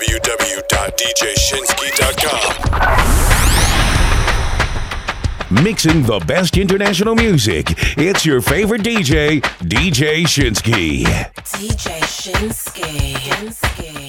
www.djshinski.com. Mixing the best international music. It's your favorite DJ, DJ Shinski. DJ Shinski. Shinski.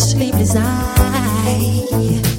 sleepless eye.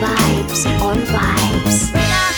vibes on vibes.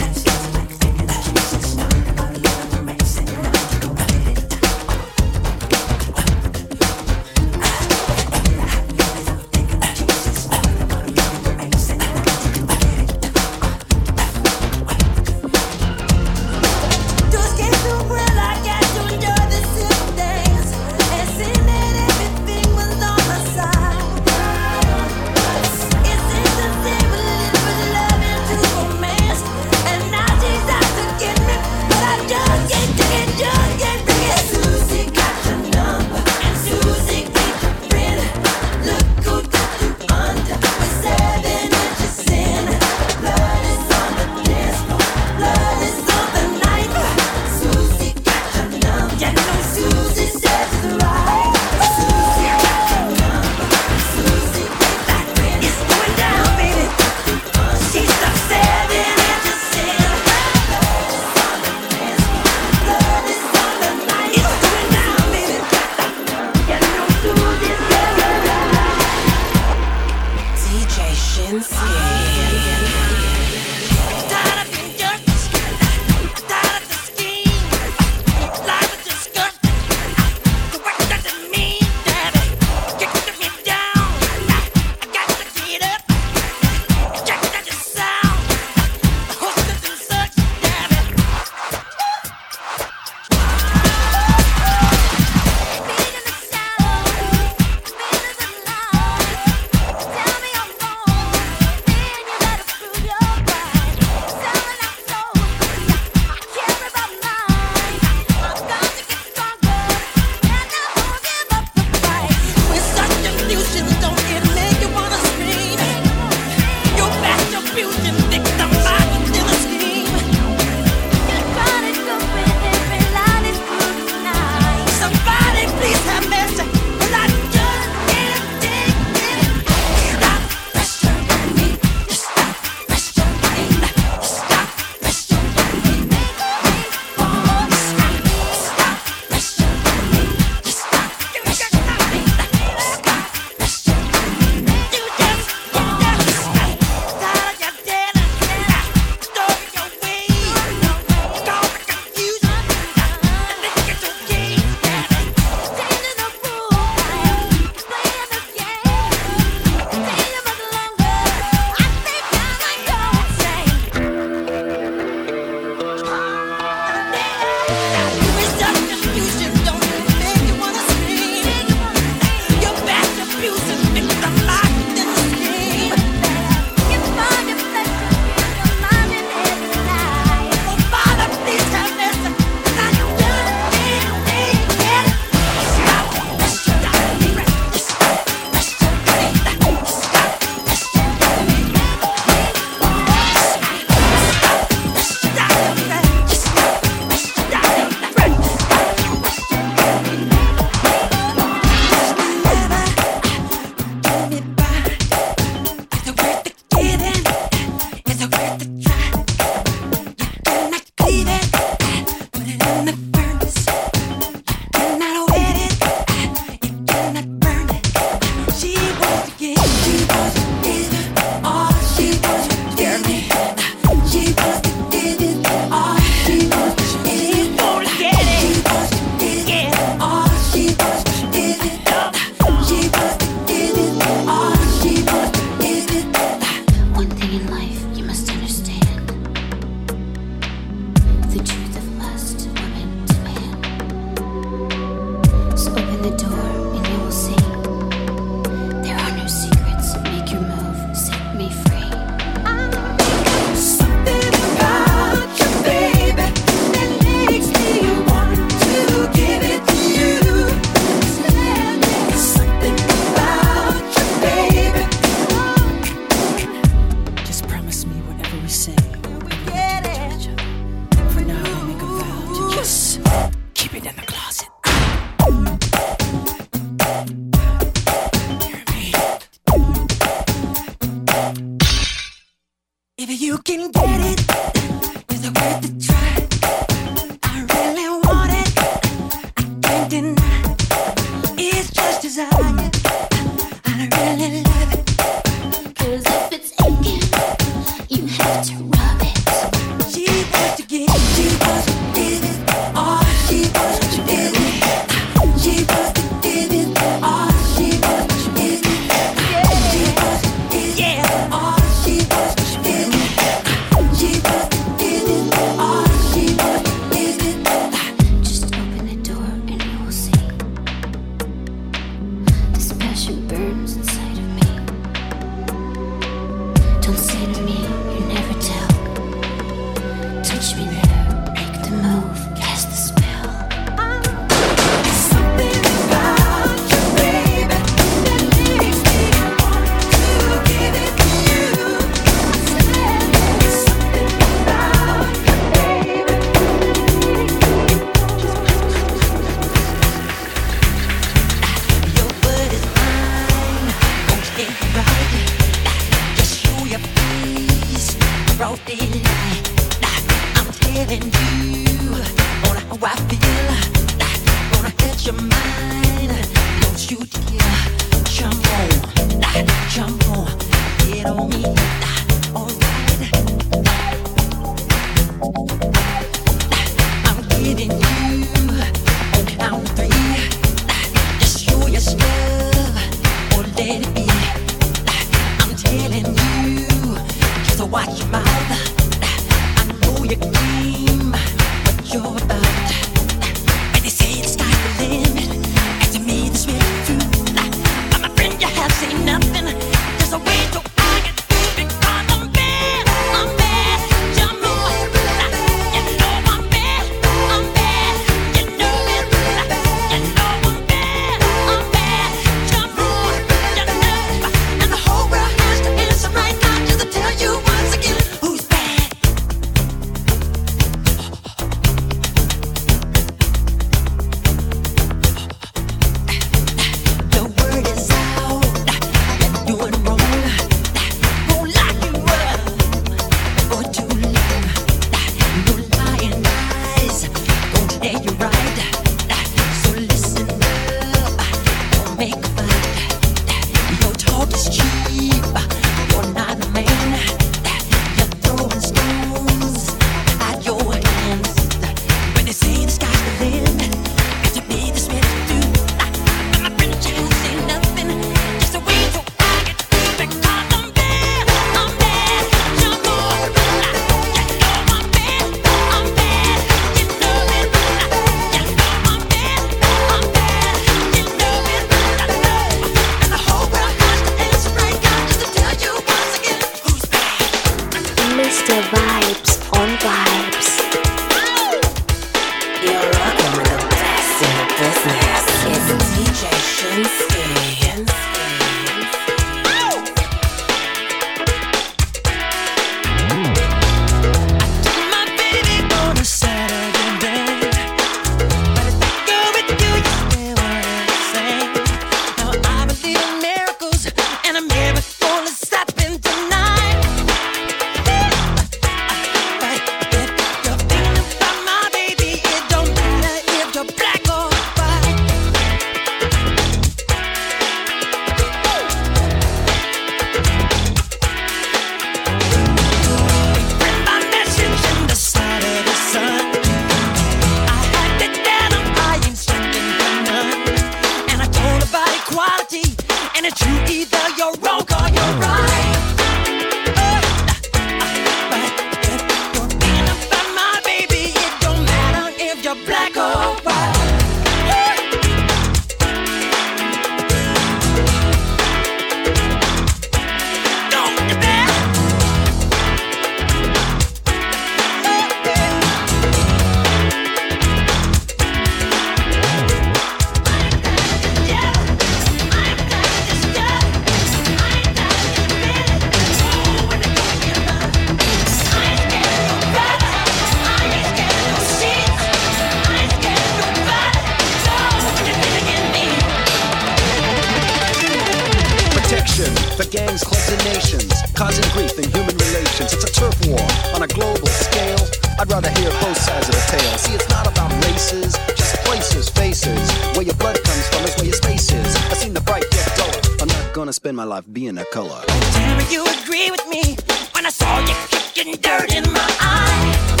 Rather hear both sides of the tale. See, it's not about races, just places, faces. Where your blood comes from is where your space is. I seen the bright get duller. I'm not gonna spend my life being a color. Tell you agree with me when I saw you kicking dirt in my eye.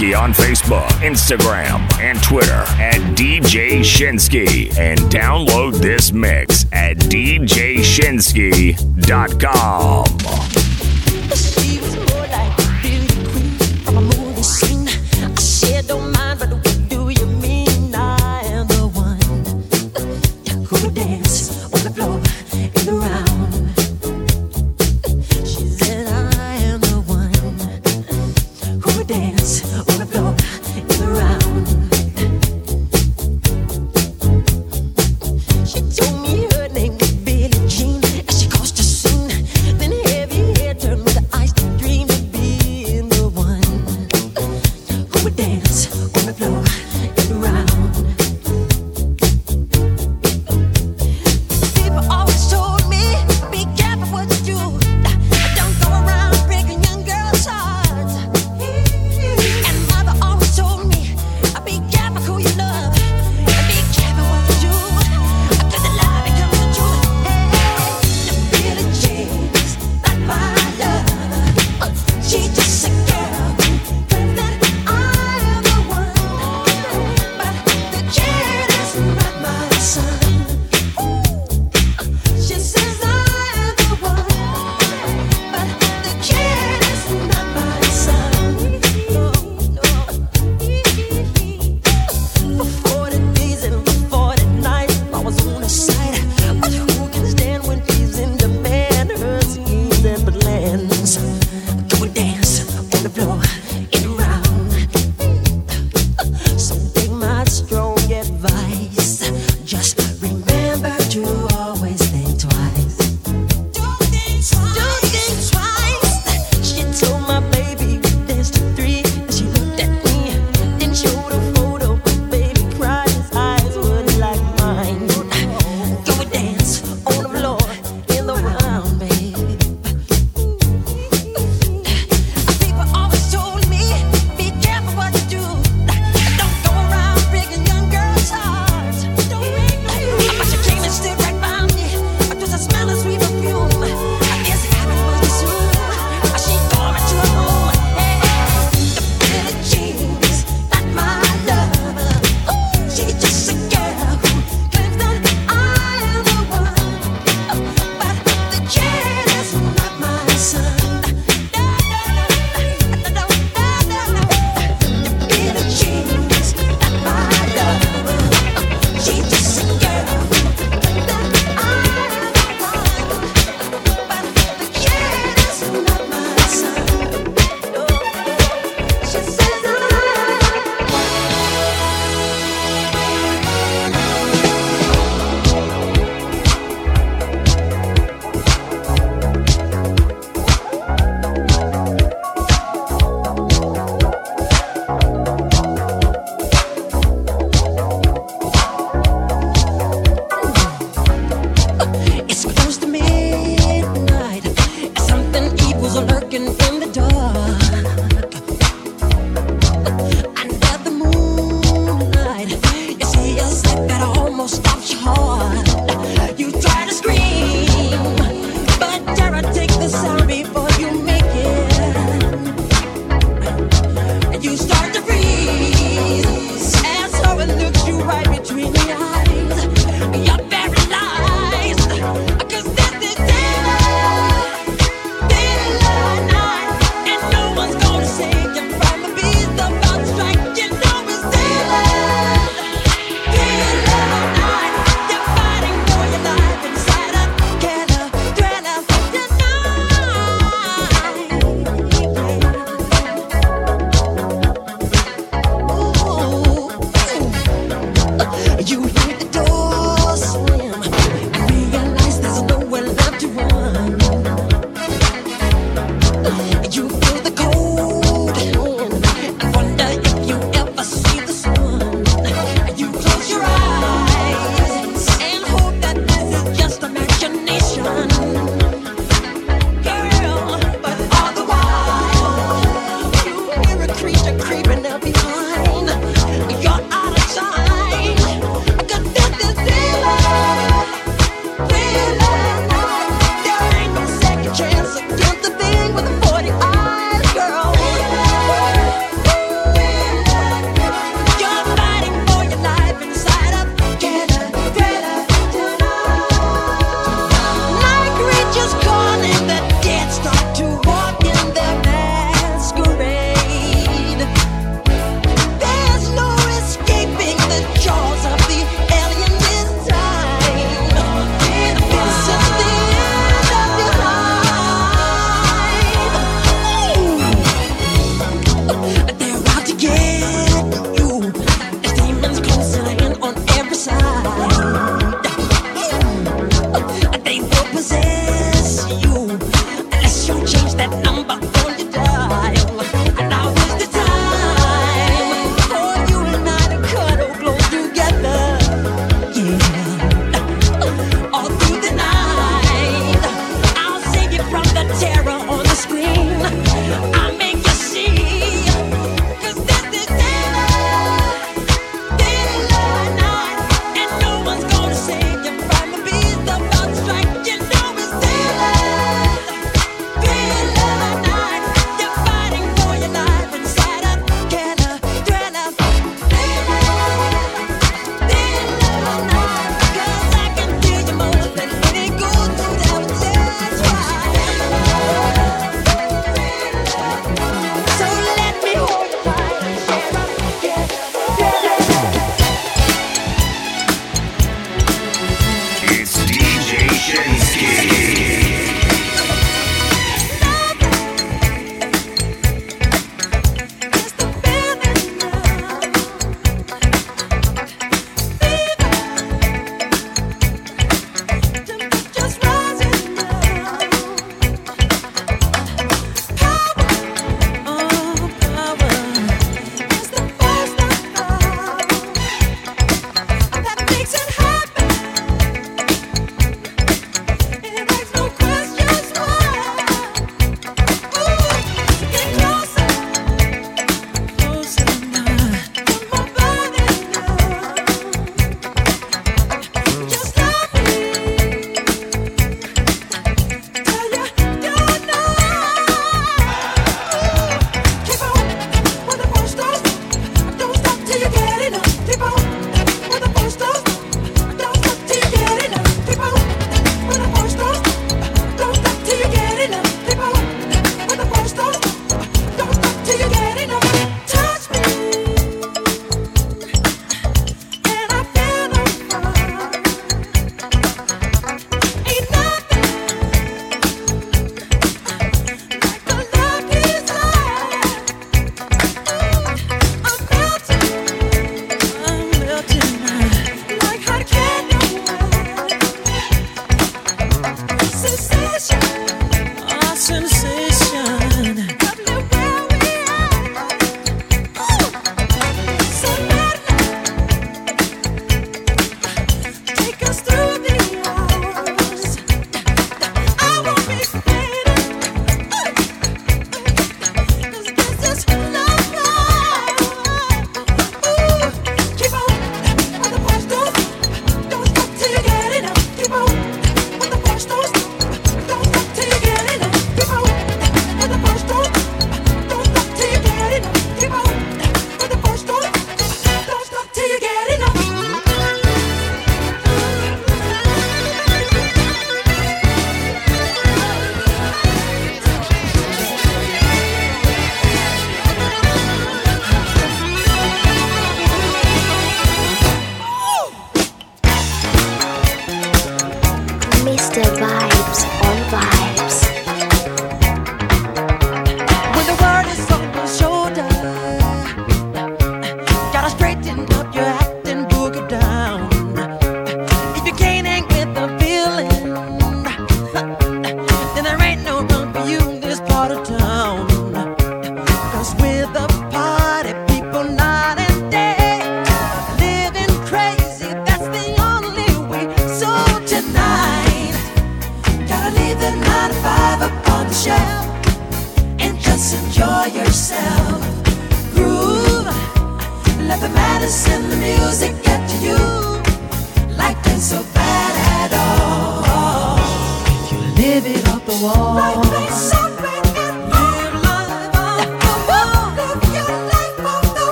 On Facebook, Instagram, and Twitter at DJ Shinski and download this mix at djshinski.com.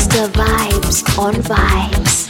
It's the vibes on vibes.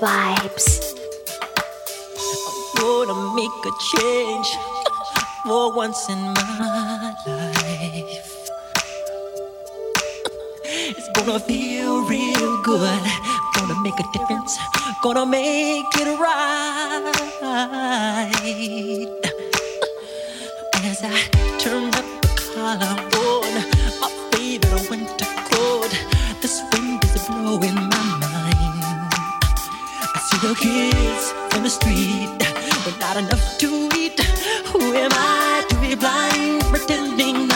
vibes. I wanna make a change for once in my life. It's gonna feel real good. Gonna make a difference. Gonna make it right. As I turn up the collar worn my favorite winter coat, this wind is blowing my mind. The kids on the street, but not enough to eat. Who am I to be blind, pretending?